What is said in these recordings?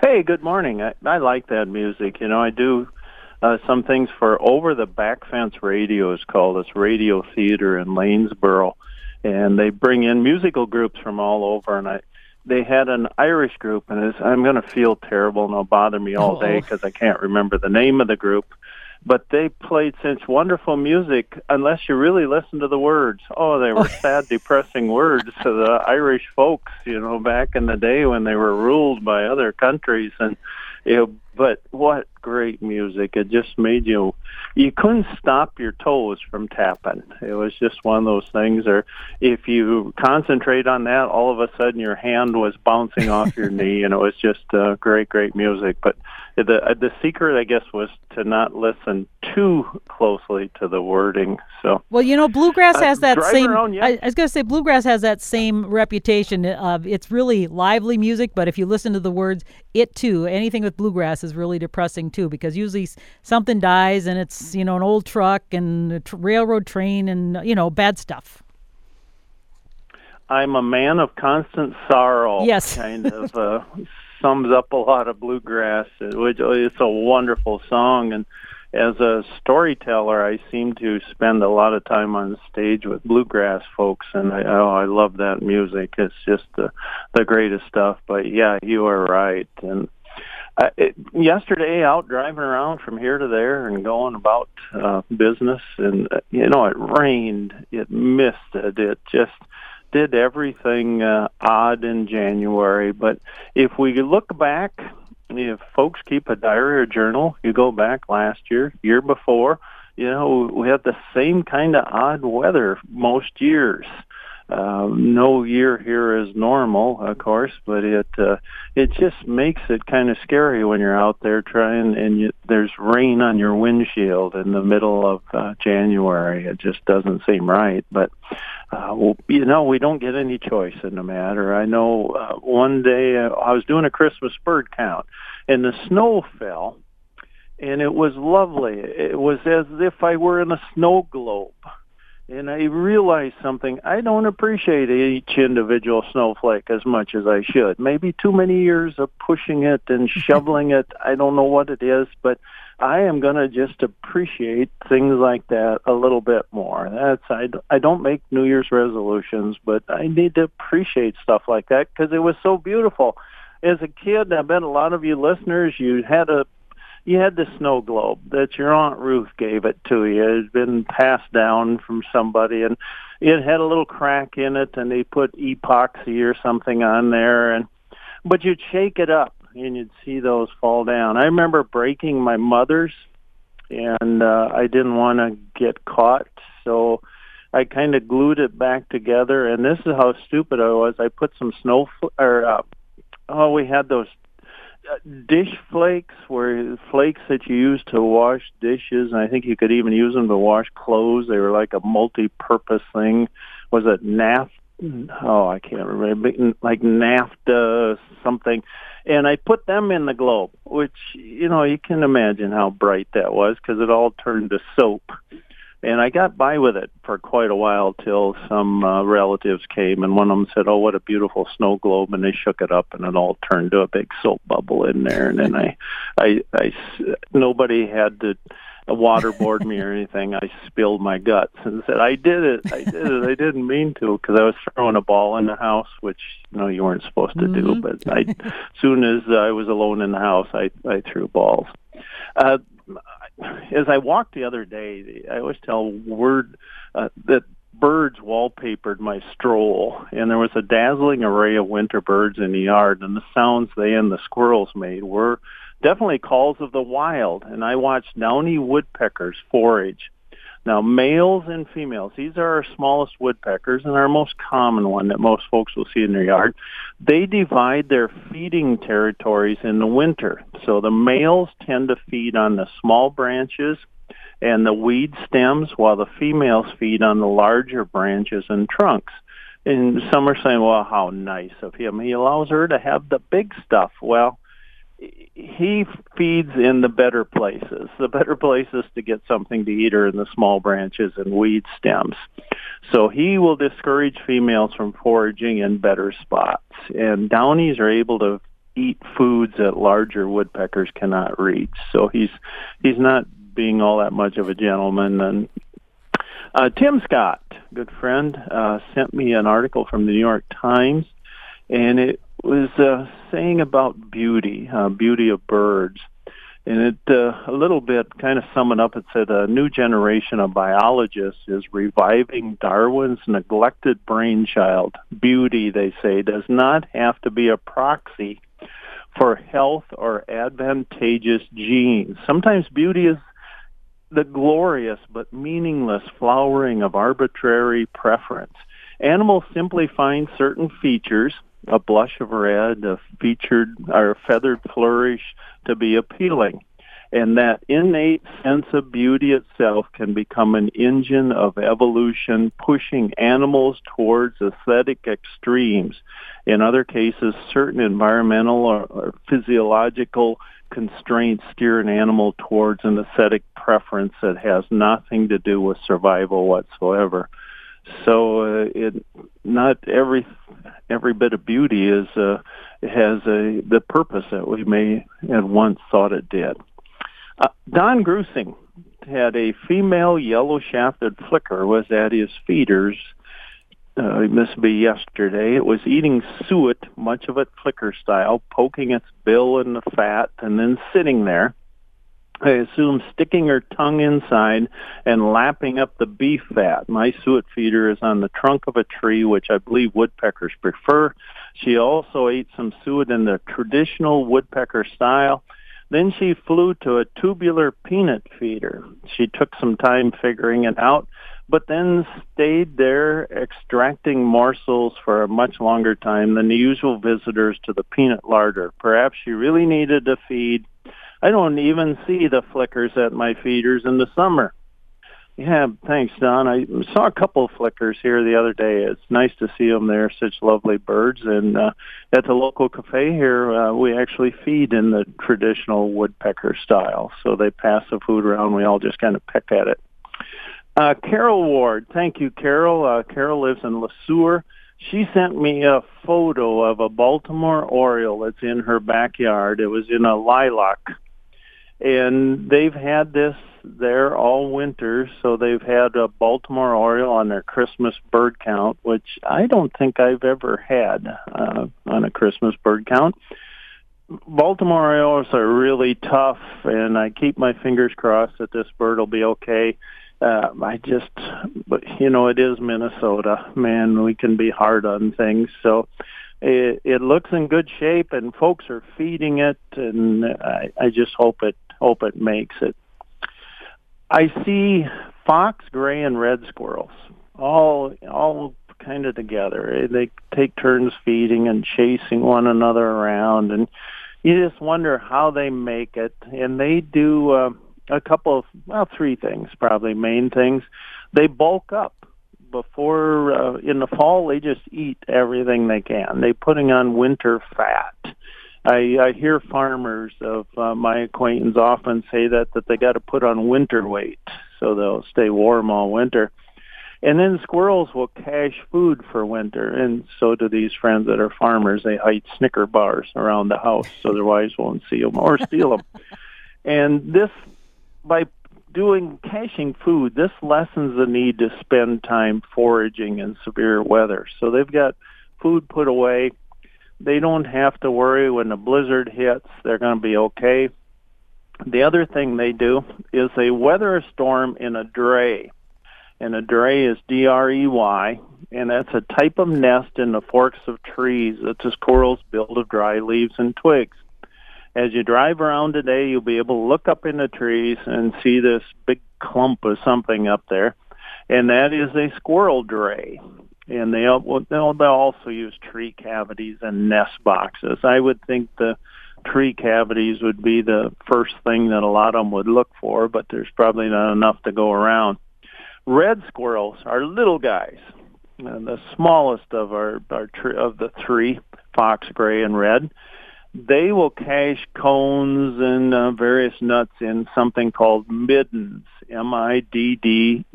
Hey, good morning. I, I like that music. You know, I do uh, some things for Over the Back Fence Radio is called. It's radio theater in Lanesboro, and they bring in musical groups from all over. And I, they had an Irish group, and it's, I'm going to feel terrible, and it'll bother me all day because I can't remember the name of the group. But they played such wonderful music, unless you really listen to the words. Oh, they were sad, depressing words to the Irish folks, you know, back in the day when they were ruled by other countries, and you know, but what great music. It just made you you couldn't stop your toes from tapping. It was just one of those things or if you concentrate on that all of a sudden your hand was bouncing off your knee and it was just uh, great great music. But the the secret I guess was to not listen too closely to the wording. So Well, you know, bluegrass uh, has that same around, yeah. I, I was going to say bluegrass has that same reputation of it's really lively music, but if you listen to the words, it too, anything with bluegrass is really depressing too because usually something dies and it's, you know, an old truck and a railroad train and, you know, bad stuff. I'm a man of constant sorrow. Yes. kind of uh, sums up a lot of bluegrass. It, which it's a wonderful song, and as a storyteller, I seem to spend a lot of time on stage with bluegrass folks, and I, oh, I love that music. It's just the the greatest stuff. But yeah, you are right, and. Uh, it, yesterday, out driving around from here to there and going about uh, business, and uh, you know, it rained, it misted, it just did everything uh, odd in January. But if we look back, if folks keep a diary or journal, you go back last year, year before, you know, we had the same kind of odd weather most years. Uh, no year here is normal, of course, but it uh, it just makes it kind of scary when you're out there trying and you, there's rain on your windshield in the middle of uh, January. It just doesn't seem right, but uh, well, you know, we don't get any choice in the matter. I know uh, one day uh, I was doing a Christmas bird count, and the snow fell, and it was lovely. It was as if I were in a snow globe. And I realized something. I don't appreciate each individual snowflake as much as I should. Maybe too many years of pushing it and shoveling it. I don't know what it is, but I am going to just appreciate things like that a little bit more. That's I, I don't make New Year's resolutions, but I need to appreciate stuff like that because it was so beautiful. As a kid, I bet a lot of you listeners, you had a you had the snow globe that your aunt Ruth gave it to you. It had been passed down from somebody, and it had a little crack in it, and they put epoxy or something on there, and but you'd shake it up and you'd see those fall down. I remember breaking my mother's, and uh, I didn't want to get caught, so I kind of glued it back together. And this is how stupid I was. I put some snow fl- or uh, oh, we had those Uh, dish flakes were flakes that you used to wash dishes, and I think you could even use them to wash clothes. They were like a multi-purpose thing. Was it NAF? Oh, I can't remember. Like NAFTA something. And I put them in the globe, which you know you can imagine how bright that was because it all turned to soap. And I got by with it for quite a while till some uh, relatives came, and one of them said, "Oh, what a beautiful snow globe!" And they shook it up, and it all turned to a big soap bubble in there. And then I, I, I, nobody had to waterboard me or anything. I spilled my guts and said, "I did it! I did it! I didn't mean to," because I was throwing a ball in the house, which you know you weren't supposed to do. Mhm. But I, soon as I was alone in the house, I, I threw balls. Uh, as I walked the other day, I always tell word uh, that birds wallpapered my stroll, and there was a dazzling array of winter birds in the yard, and the sounds they and the squirrels made were definitely calls of the wild. And I watched downy woodpeckers forage. Now, males and females, these are our smallest woodpeckers and our most common one that most folks will see in their yard. They divide their feeding territories in the winter. So the males tend to feed on the small branches and the weed stems while the females feed on the larger branches and trunks. And some are saying, well, how nice of him. He allows her to have the big stuff. Well, he feeds in the better places. The better places to get something to eat are in the small branches and weed stems. So he will discourage females from foraging in better spots. And downies are able to eat foods that larger woodpeckers cannot reach. So he's he's not being all that much of a gentleman. And uh, Tim Scott, good friend, uh, sent me an article from the New York Times, and it was uh, saying about beauty, uh, beauty of birds. And it uh, a little bit kind of sum it up. It said a new generation of biologists is reviving Darwin's neglected brainchild. Beauty, they say, does not have to be a proxy for health or advantageous genes. Sometimes beauty is the glorious but meaningless flowering of arbitrary preference. Animals simply find certain features, a blush of red, a featured or feathered flourish, to be appealing. And that innate sense of beauty itself can become an engine of evolution, pushing animals towards aesthetic extremes. In other cases, certain environmental or, or physiological constraints steer an animal towards an aesthetic preference that has nothing to do with survival whatsoever. So uh, it not every every bit of beauty is uh, has a the purpose that we may have once thought it did. Uh, Don Grusing had a female yellow-shafted flicker was at his feeders. Uh, it must be yesterday. It was eating suet, much of it flicker style, poking its bill in the fat and then sitting there. I assume sticking her tongue inside and lapping up the beef fat. My suet feeder is on the trunk of a tree, which I believe woodpeckers prefer. She also ate some suet in the traditional woodpecker style. Then she flew to a tubular peanut feeder. She took some time figuring it out, but then stayed there extracting morsels for a much longer time than the usual visitors to the peanut larder. Perhaps she really needed a feed I don't even see the flickers at my feeders in the summer. Yeah, thanks, Don. I saw a couple of flickers here the other day. It's nice to see them. They're such lovely birds. And uh, at the local cafe here, uh, we actually feed in the traditional woodpecker style. So they pass the food around. We all just kind of peck at it. Uh, Carol Ward, thank you, Carol. Uh, Carol lives in Le Sueur. She sent me a photo of a Baltimore Oriole that's in her backyard. It was in a lilac and they've had this there all winter. So they've had a Baltimore Oriole on their Christmas bird count, which I don't think I've ever had uh, on a Christmas bird count. Baltimore Orioles are really tough, and I keep my fingers crossed that this bird will be okay. Uh, I just, but you know, it is Minnesota. Man, we can be hard on things. So it, it looks in good shape, and folks are feeding it, and I, I just hope it hope it makes it. I see fox, gray, and red squirrels all all kind of together. They take turns feeding and chasing one another around, and you just wonder how they make it. And they do uh, a couple of well, three things probably main things. They bulk up before uh, in the fall. They just eat everything they can. They putting on winter fat I, I hear farmers of uh, my acquaintance often say that that they got to put on winter weight so they'll stay warm all winter. And then squirrels will cache food for winter, and so do these friends that are farmers. They hide Snicker bars around the house so their wives won't see them or steal them. and this, by doing caching food, this lessens the need to spend time foraging in severe weather. So they've got food put away they don't have to worry when the blizzard hits. They're going to be okay. The other thing they do is they weather a storm in a drey. And a drey is D-R-E-Y, and that's a type of nest in the forks of trees that the squirrels build of dry leaves and twigs. As you drive around today, you'll be able to look up in the trees and see this big clump of something up there, and that is a squirrel drey and they they'll, they'll also use tree cavities and nest boxes. I would think the tree cavities would be the first thing that a lot of them would look for, but there's probably not enough to go around. Red squirrels are little guys, and the smallest of our, our tr- of the three, fox, gray, and red. They will cache cones and uh, various nuts in something called middens, M-I-D-D-E-N.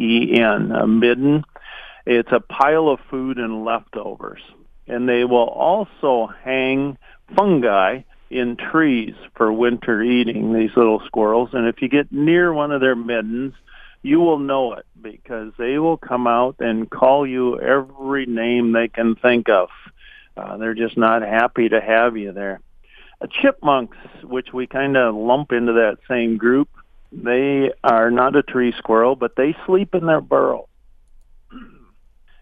A midden it's a pile of food and leftovers. And they will also hang fungi in trees for winter eating, these little squirrels. And if you get near one of their middens, you will know it because they will come out and call you every name they can think of. Uh, they're just not happy to have you there. Uh, chipmunks, which we kind of lump into that same group, they are not a tree squirrel, but they sleep in their burrow.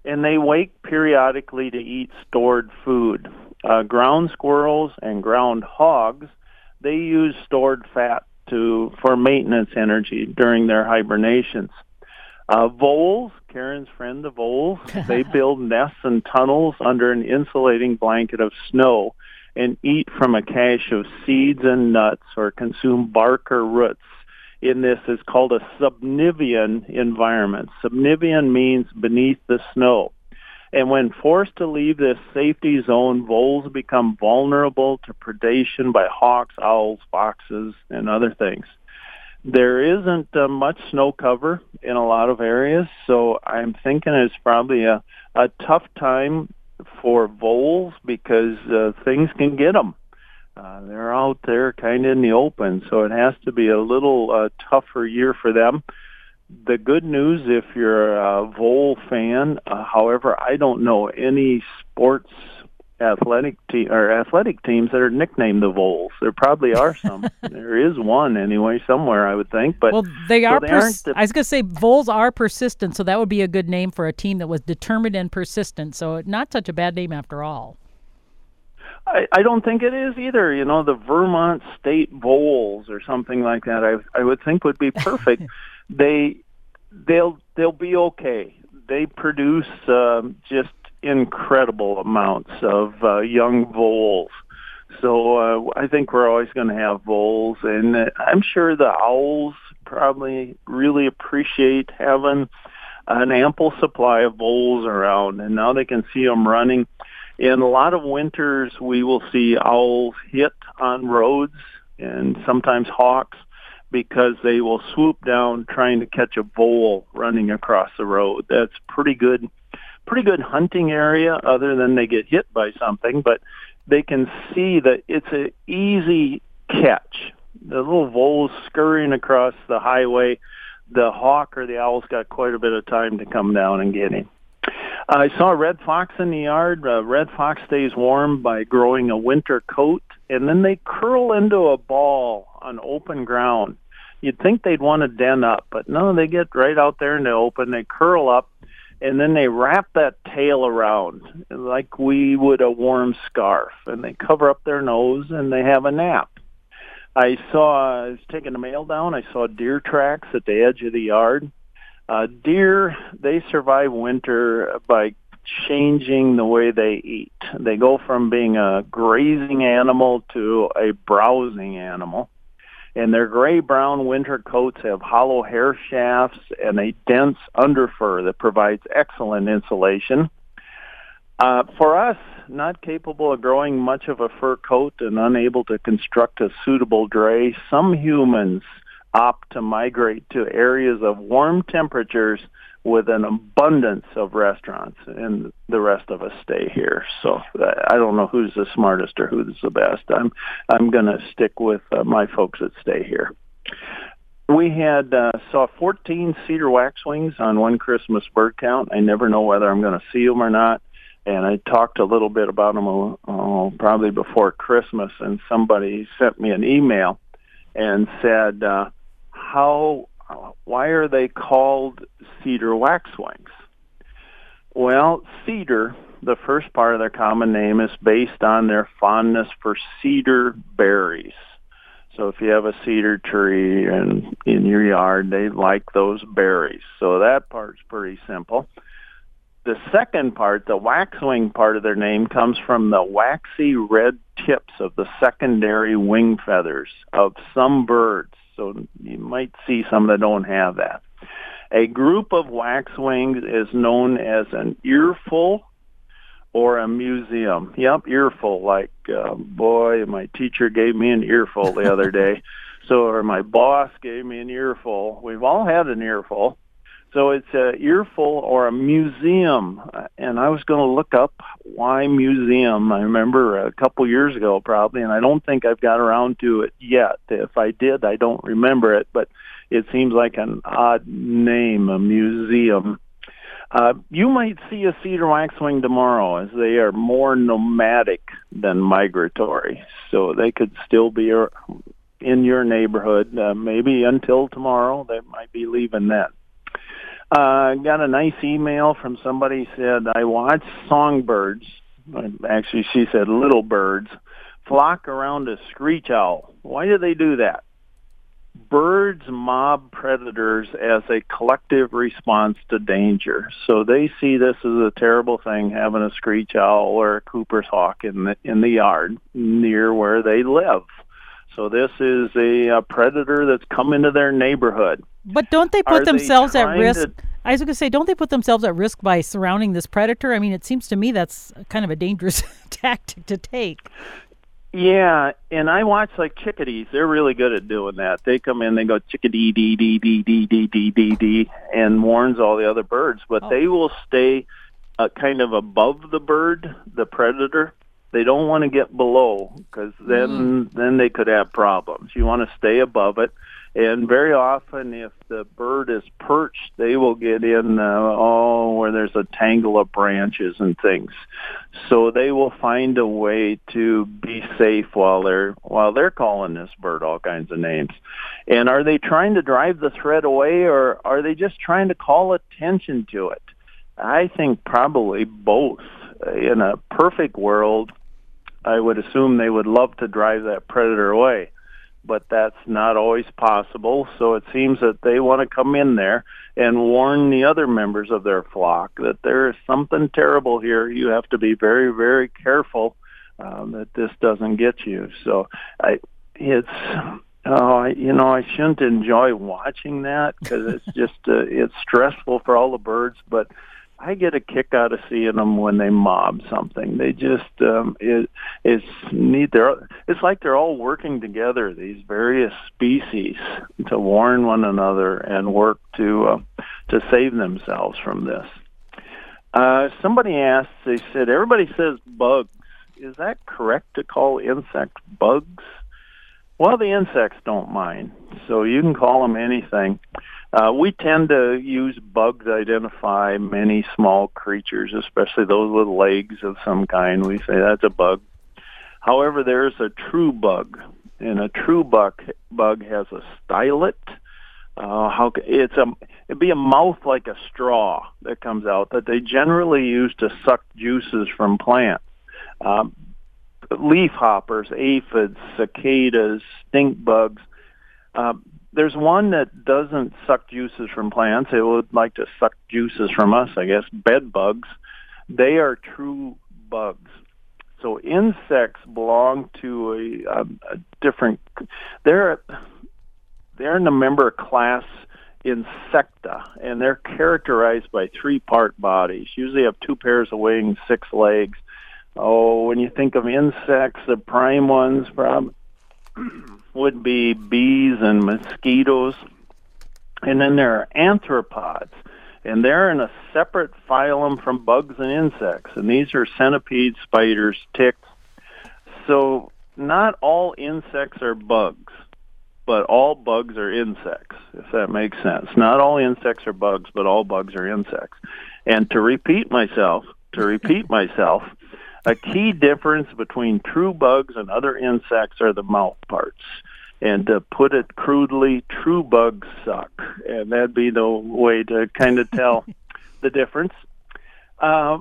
And they wake periodically to eat stored food. Uh, ground squirrels and ground hogs, they use stored fat to for maintenance energy during their hibernations. Uh, voles, Karen's friend, the voles, they build nests and tunnels under an insulating blanket of snow and eat from a cache of seeds and nuts or consume bark or roots. In this is called a subnivean environment. Subnivean means beneath the snow. And when forced to leave this safety zone, voles become vulnerable to predation by hawks, owls, foxes, and other things. There isn't uh, much snow cover in a lot of areas, so I'm thinking it's probably a, a tough time for voles because uh, things can get them. Uh, they're out there kind of in the open, so it has to be a little uh, tougher year for them the good news if you're a Vole fan, uh, however, I don't know any sports athletic team or athletic teams that are nicknamed the Voles. There probably are some. there is one anyway somewhere, I would think. But well, they are. So they pers- the- I was going to say Voles are persistent, so that would be a good name for a team that was determined and persistent. So not such a bad name after all. I, I don't think it is either. You know, the Vermont State Voles or something like that. I I would think would be perfect. they they'll they'll be okay. They produce uh, just incredible amounts of uh, young voles. So uh, I think we're always going to have voles, and uh, I'm sure the owls probably really appreciate having an ample supply of voles around, and now they can see them running. In a lot of winters, we will see owls hit on roads, and sometimes hawks because they will swoop down trying to catch a vole running across the road. That's pretty good, pretty good hunting area other than they get hit by something, but they can see that it's an easy catch. The little vole's scurrying across the highway. The hawk or the owl's got quite a bit of time to come down and get him. I saw a red fox in the yard. A red fox stays warm by growing a winter coat, and then they curl into a ball on open ground you'd think they'd want to den up, but no, they get right out there in the open. They curl up, and then they wrap that tail around like we would a warm scarf, and they cover up their nose and they have a nap. I saw I was taking the mail down. I saw deer tracks at the edge of the yard. Uh, deer they survive winter by changing the way they eat. They go from being a grazing animal to a browsing animal and their gray-brown winter coats have hollow hair shafts and a dense underfur that provides excellent insulation. Uh, for us, not capable of growing much of a fur coat and unable to construct a suitable drey, some humans opt to migrate to areas of warm temperatures with an abundance of restaurants, and the rest of us stay here. So I don't know who's the smartest or who's the best. I'm I'm going to stick with uh, my folks that stay here. We had uh, saw 14 cedar waxwings on one Christmas bird count. I never know whether I'm going to see them or not. And I talked a little bit about them uh, probably before Christmas, and somebody sent me an email and said, uh, "How why are they called cedar waxwings? Well, cedar, the first part of their common name, is based on their fondness for cedar berries. So if you have a cedar tree in, in your yard, they like those berries. So that part's pretty simple. The second part, the waxwing part of their name, comes from the waxy red tips of the secondary wing feathers of some birds. So you might see some that don't have that. A group of waxwings is known as an earful or a museum. Yep, earful. Like, uh, boy, my teacher gave me an earful the other day. So, or my boss gave me an earful. We've all had an earful. So it's a earful or a museum. And I was going to look up why museum. I remember a couple years ago probably, and I don't think I've got around to it yet. If I did, I don't remember it, but it seems like an odd name, a museum. Uh, you might see a cedar waxwing tomorrow as they are more nomadic than migratory. So they could still be in your neighborhood, uh, maybe until tomorrow. They might be leaving then. Uh, got a nice email from somebody said, I watch songbirds. Actually, she said little birds flock around a screech owl. Why do they do that? Birds mob predators as a collective response to danger. So they see this as a terrible thing, having a screech owl or a Cooper's hawk in the in the yard near where they live. So this is a, a predator that's come into their neighborhood. But don't they put Are themselves they at risk? To, I was going to say, don't they put themselves at risk by surrounding this predator? I mean, it seems to me that's kind of a dangerous tactic to take. Yeah, and I watch like chickadees. They're really good at doing that. They come in, they go chickadee dee dee dee dee dee dee dee dee, and warns all the other birds. But oh. they will stay uh, kind of above the bird, the predator, they don't want to get below because then mm. then they could have problems. You want to stay above it, and very often if the bird is perched, they will get in uh, oh where there's a tangle of branches and things. So they will find a way to be safe while they're while they're calling this bird all kinds of names. And are they trying to drive the threat away, or are they just trying to call attention to it? I think probably both. In a perfect world, I would assume they would love to drive that predator away, but that's not always possible. So it seems that they want to come in there and warn the other members of their flock that there is something terrible here. You have to be very, very careful um, that this doesn't get you. So I, it's Oh, you know, I shouldn't enjoy watching that because it's just uh, it's stressful for all the birds. But I get a kick out of seeing them when they mob something. They just um, it, it's neat. They're it's like they're all working together. These various species to warn one another and work to uh, to save themselves from this. Uh, somebody asked. They said everybody says bugs. Is that correct to call insects bugs? Well, the insects don't mind, so you can call them anything. Uh, we tend to use bugs to identify many small creatures, especially those with legs of some kind. We say that's a bug. However, there's a true bug, and a true bug bug has a stylet. Uh, how it's a it'd be a mouth like a straw that comes out that they generally use to suck juices from plants. Um, leaf hoppers, aphids, cicadas, stink bugs. Uh, there's one that doesn't suck juices from plants. It would like to suck juices from us, I guess. Bed bugs. They are true bugs. So insects belong to a, a, a different. They're they're in the member class Insecta, and they're characterized by three-part bodies. Usually have two pairs of wings, six legs. Oh, when you think of insects, the prime ones, probably would be bees and mosquitoes. And then there are arthropods, and they're in a separate phylum from bugs and insects. And these are centipedes, spiders, ticks. So not all insects are bugs, but all bugs are insects, if that makes sense. Not all insects are bugs, but all bugs are insects. And to repeat myself, to repeat myself, a key difference between true bugs and other insects are the mouth parts. And to put it crudely, true bugs suck. And that'd be the way to kind of tell the difference. Uh,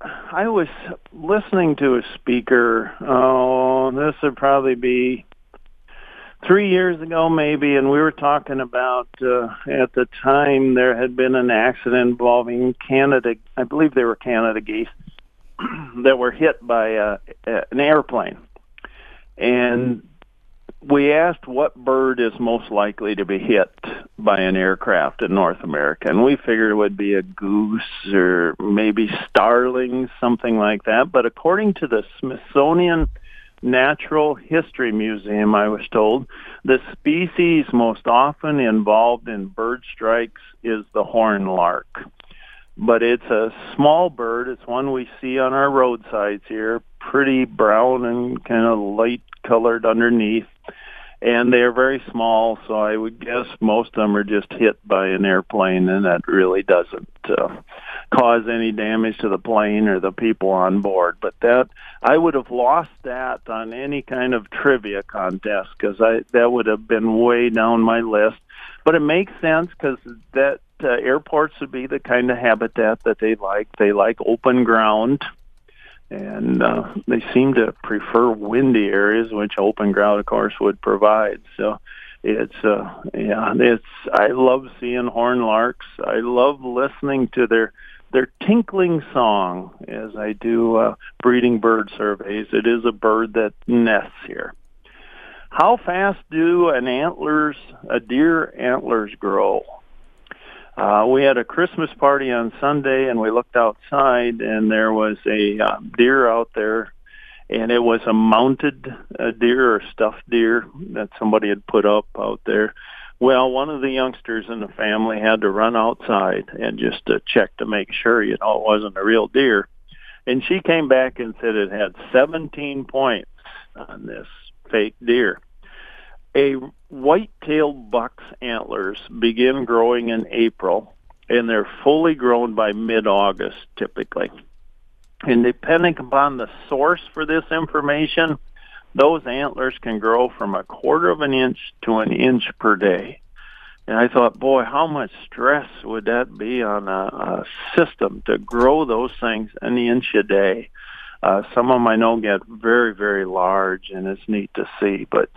I was listening to a speaker, oh, this would probably be three years ago maybe, and we were talking about, uh, at the time there had been an accident involving Canada, I believe they were Canada geese, that were hit by uh, an airplane. And we asked what bird is most likely to be hit by an aircraft in North America, and we figured it would be a goose or maybe starlings, something like that. But according to the Smithsonian Natural History Museum, I was told. The species most often involved in bird strikes is the horn lark. But it's a small bird. It's one we see on our roadsides here, pretty brown and kind of light colored underneath and they're very small, so I would guess most of them are just hit by an airplane, and that really doesn't uh, cause any damage to the plane or the people on board. But that I would have lost that on any kind of trivia contest because I that would have been way down my list. But it makes sense because that uh, airports would be the kind of habitat that they like. They like open ground and uh, they seem to prefer windy areas, which open ground, of course, would provide. So it's uh, yeah, it's I love seeing horn larks. I love listening to their their tinkling song as I do uh, breeding bird surveys. It is a bird that nests here. How fast do an antlers, a deer antlers grow? Uh, we had a Christmas party on Sunday, and we looked outside, and there was a uh, deer out there, and it was a mounted uh, deer or stuffed deer that somebody had put up out there. Well, one of the youngsters in the family had to run outside and just uh, check to make sure, you know, it wasn't a real deer. And she came back and said it had 17 points on this fake deer. A white-tailed buck's antlers begin growing in April, and they're fully grown by mid-August typically. And depending upon the source for this information, those antlers can grow from a quarter of an inch to an inch per day. And I thought, boy, how much stress would that be on a, a system to grow those things an inch a day? Uh, some of them I know get very, very large, and it's neat to see. But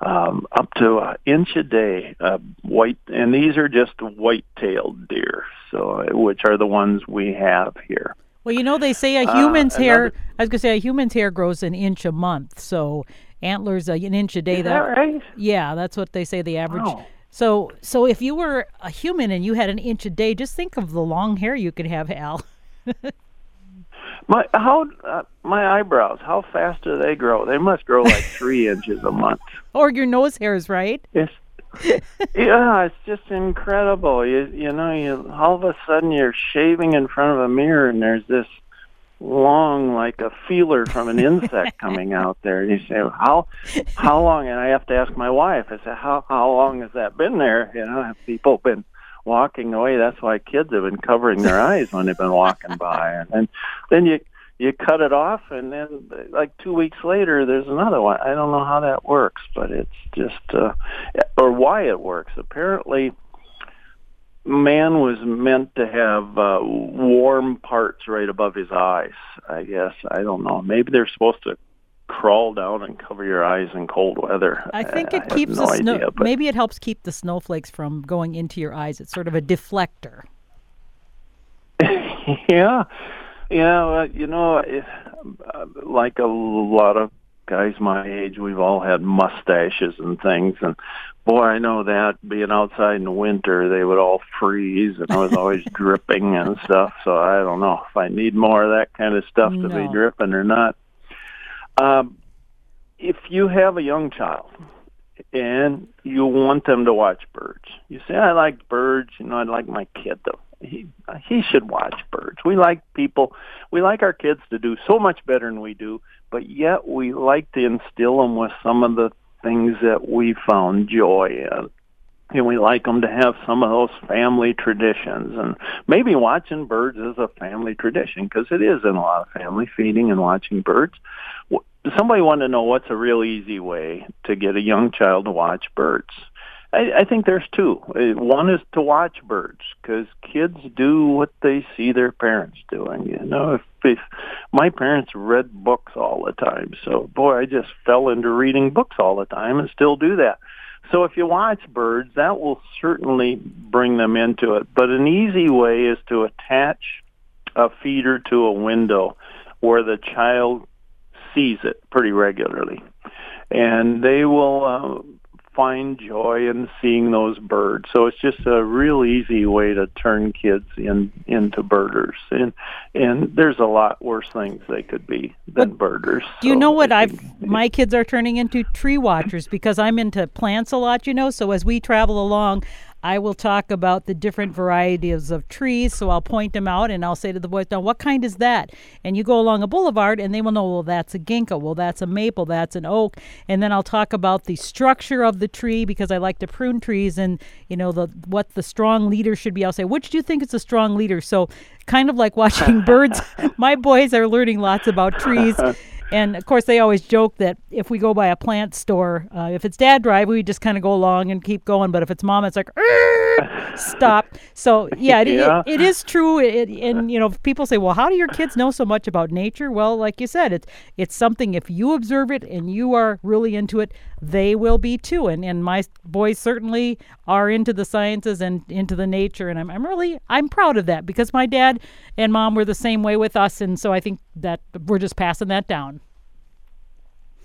um, up to an inch a day, uh, white, and these are just white-tailed deer, so which are the ones we have here. Well, you know they say a human's uh, hair. I was gonna say a human's hair grows an inch a month, so antlers uh, an inch a day. Is that, that right? Yeah, that's what they say. The average. Wow. So, so if you were a human and you had an inch a day, just think of the long hair you could have, Al. My how uh, my eyebrows? How fast do they grow? They must grow like three inches a month. Or your nose hairs, right? It's yeah, it's just incredible. You you know, you all of a sudden you're shaving in front of a mirror and there's this long like a feeler from an insect coming out there. And you say, how how long? And I have to ask my wife. I say, how how long has that been there? You know, have people been walking away. That's why kids have been covering their eyes when they've been walking by, and then then you you cut it off, and then like two weeks later, there's another one. I don't know how that works, but it's just uh, or why it works. Apparently, man was meant to have uh, warm parts right above his eyes. I guess I don't know. Maybe they're supposed to crawl down and cover your eyes in cold weather. I think it I keeps no the snow. Idea, maybe it helps keep the snowflakes from going into your eyes. It's sort of a deflector. yeah, yeah. Well, you know, uh, like a lot of guys my age, we've all had mustaches and things, and boy, I know that being outside in the winter, they would all freeze, and I was always dripping and stuff. So I don't know if I need more of that kind of stuff to be dripping or not. Um, if you have a young child and you want them to watch birds, you say, "I like birds." You know, I like my kid though. He he should watch birds. We like people. We like our kids to do so much better than we do, but yet we like to instill them with some of the things that we found joy in and we like them to have some of those family traditions and maybe watching birds is a family tradition because it is in a lot of family feeding and watching birds somebody wanted to know what's a real easy way to get a young child to watch birds I, I think there's two. Uh, one is to watch birds because kids do what they see their parents doing. You know, if, if my parents read books all the time, so boy, I just fell into reading books all the time and still do that. So if you watch birds, that will certainly bring them into it. But an easy way is to attach a feeder to a window where the child sees it pretty regularly. And they will uh, find joy in seeing those birds. So it's just a real easy way to turn kids in into birders. And and there's a lot worse things they could be than But birders. Do you know what I've my kids are turning into tree watchers because I'm into plants a lot, you know. So as we travel along, I will talk about the different varieties of trees. So I'll point them out and I'll say to the boys, "Now, what kind is that?" And you go along a boulevard and they will know, "Well, that's a ginkgo. Well, that's a maple. That's an oak." And then I'll talk about the structure of the tree because I like to prune trees and you know the what the strong leader should be. I'll say, "Which do you think is a strong leader?" So kind of like watching birds. My boys are learning lots about trees. And of course, they always joke that if we go by a plant store, uh, if it's dad drive, we just kind of go along and keep going. But if it's mom, it's like stop. So yeah, it, it- it is true. It, and you know, people say, well, how do your kids know so much about nature? Well, like you said, it's it's something. If you observe it and you are really into it, they will be too. And and my boys certainly are into the sciences and into the nature. And I'm I'm really I'm proud of that because my dad and mom were the same way with us. And so I think that we're just passing that down.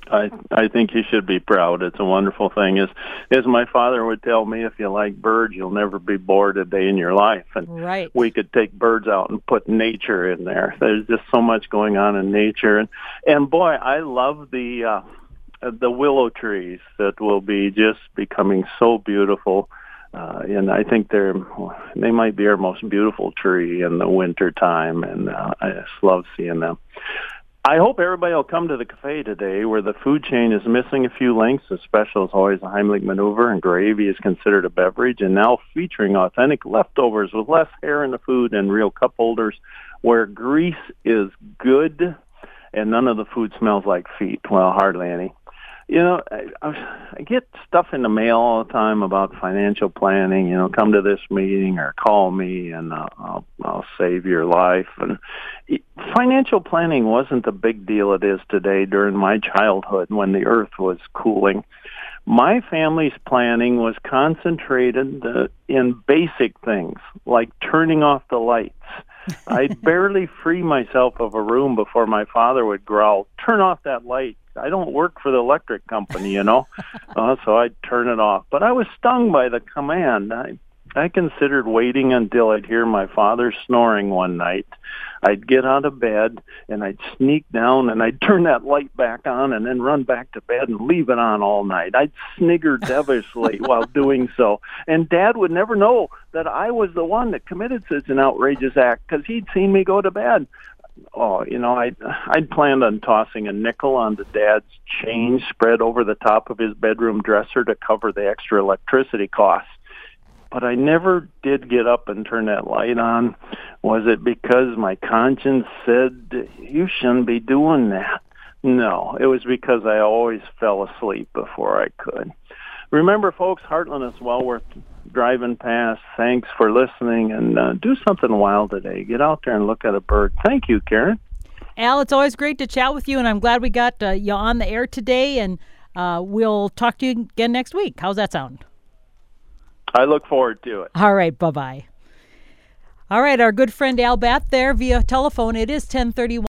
I I think you should be proud. It's a wonderful thing. As as my father would tell me, if you like birds, you'll never be bored a day in your life. And Right. we could take birds out and put nature in there. There's just so much going on in nature, and and boy, I love the uh, the willow trees that will be just becoming so beautiful. Uh, and I think they're they might be our most beautiful tree in the winter time, and uh, I just love seeing them. I hope everybody will come to the cafe today where the food chain is missing a few links. The special is always a Heimlich maneuver and gravy is considered a beverage and now featuring authentic leftovers with less hair in the food and real cup holders where grease is good and none of the food smells like feet. Well, hardly any. You know, I, I get stuff in the mail all the time about financial planning. You know, come to this meeting or call me, and uh, I'll I'll save your life. And financial planning wasn't the big deal it is today during my childhood when the earth was cooling. My family's planning was concentrated in basic things like turning off the lights. I'd barely free myself of a room before my father would growl, "Turn off that light." I don't work for the electric company, you know, uh, so I'd turn it off. But I was stung by the command. I I considered waiting until I'd hear my father snoring one night. I'd get out of bed and I'd sneak down and I'd turn that light back on and then run back to bed and leave it on all night. I'd snigger devilishly while doing so. And Dad would never know that I was the one that committed such an outrageous act because he'd seen me go to bed. Oh, you know, I I'd planned on tossing a nickel onto Dad's change spread over the top of his bedroom dresser to cover the extra electricity costs but I never did get up and turn that light on. Was it because my conscience said you shouldn't be doing that? No, it was because I always fell asleep before I could. Remember, folks, Hartland is well worth driving past. Thanks for listening, and uh, do something wild today. Get out there and look at a bird. Thank you, Karen. Al, it's always great to chat with you, and I'm glad we got uh, you on the air today. And uh, we'll talk to you again next week. How's that sound? I look forward to it. All right, bye bye. All right, our good friend Al Batt there via telephone. It is 1031.